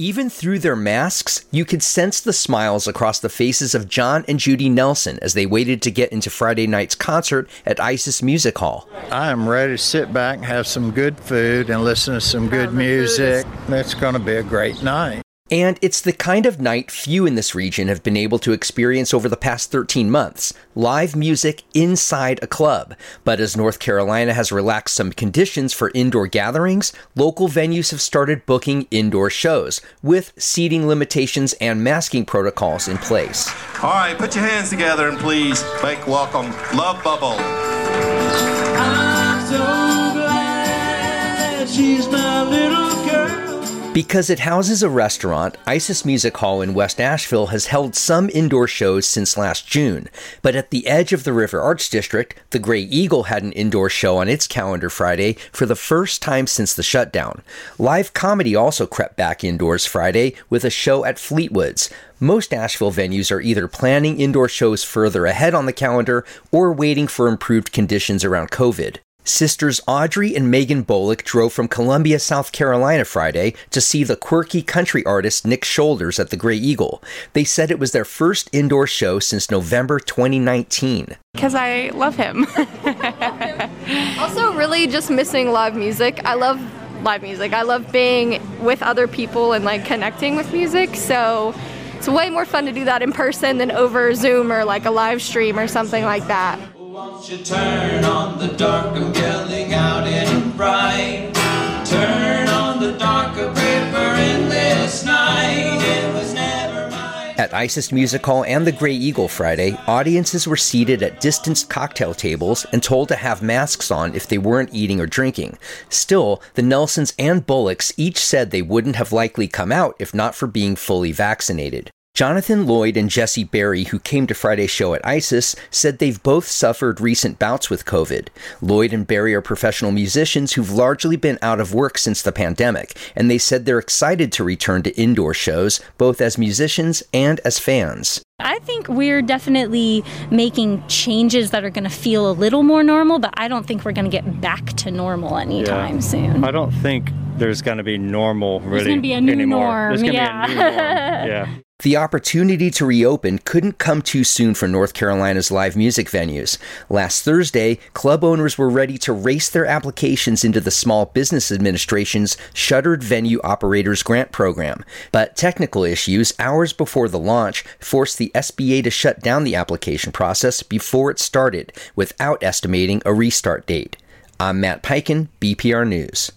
even through their masks, you could sense the smiles across the faces of John and Judy Nelson as they waited to get into Friday night's concert at Isis Music Hall. I am ready to sit back and have some good food and listen to some good music. It's going to be a great night. And it's the kind of night few in this region have been able to experience over the past 13 months live music inside a club. But as North Carolina has relaxed some conditions for indoor gatherings, local venues have started booking indoor shows with seating limitations and masking protocols in place. All right, put your hands together and please make welcome Love Bubble. Because it houses a restaurant, Isis Music Hall in West Asheville has held some indoor shows since last June. But at the edge of the River Arts District, the Grey Eagle had an indoor show on its calendar Friday for the first time since the shutdown. Live comedy also crept back indoors Friday with a show at Fleetwood's. Most Asheville venues are either planning indoor shows further ahead on the calendar or waiting for improved conditions around COVID. Sisters Audrey and Megan Bolick drove from Columbia, South Carolina Friday to see the quirky country artist Nick Shoulders at the Grey Eagle. They said it was their first indoor show since November 2019. Because I love him. also, really just missing live music. I love live music. I love being with other people and like connecting with music. So it's way more fun to do that in person than over Zoom or like a live stream or something like that. Won't you turn on the dark? I'm yelling out in fright. Turn on the dark, a in this night. It was never. At Isis Music Hall and the Grey Eagle Friday, audiences were seated at distanced cocktail tables and told to have masks on if they weren't eating or drinking. Still, the Nelsons and Bullocks each said they wouldn't have likely come out if not for being fully vaccinated. Jonathan Lloyd and Jesse Berry, who came to Friday's show at ISIS, said they've both suffered recent bouts with COVID. Lloyd and Berry are professional musicians who've largely been out of work since the pandemic, and they said they're excited to return to indoor shows, both as musicians and as fans. I think we're definitely making changes that are going to feel a little more normal, but I don't think we're going to get back to normal anytime yeah. soon. I don't think there's going to be normal really there's going to be a new anymore. norm. There's going to yeah. be a new norm. Yeah. The opportunity to reopen couldn't come too soon for North Carolina's live music venues. Last Thursday, club owners were ready to race their applications into the Small Business Administration's Shuttered Venue Operators Grant Program. But technical issues hours before the launch forced the SBA to shut down the application process before it started, without estimating a restart date. I'm Matt Peiken, BPR News.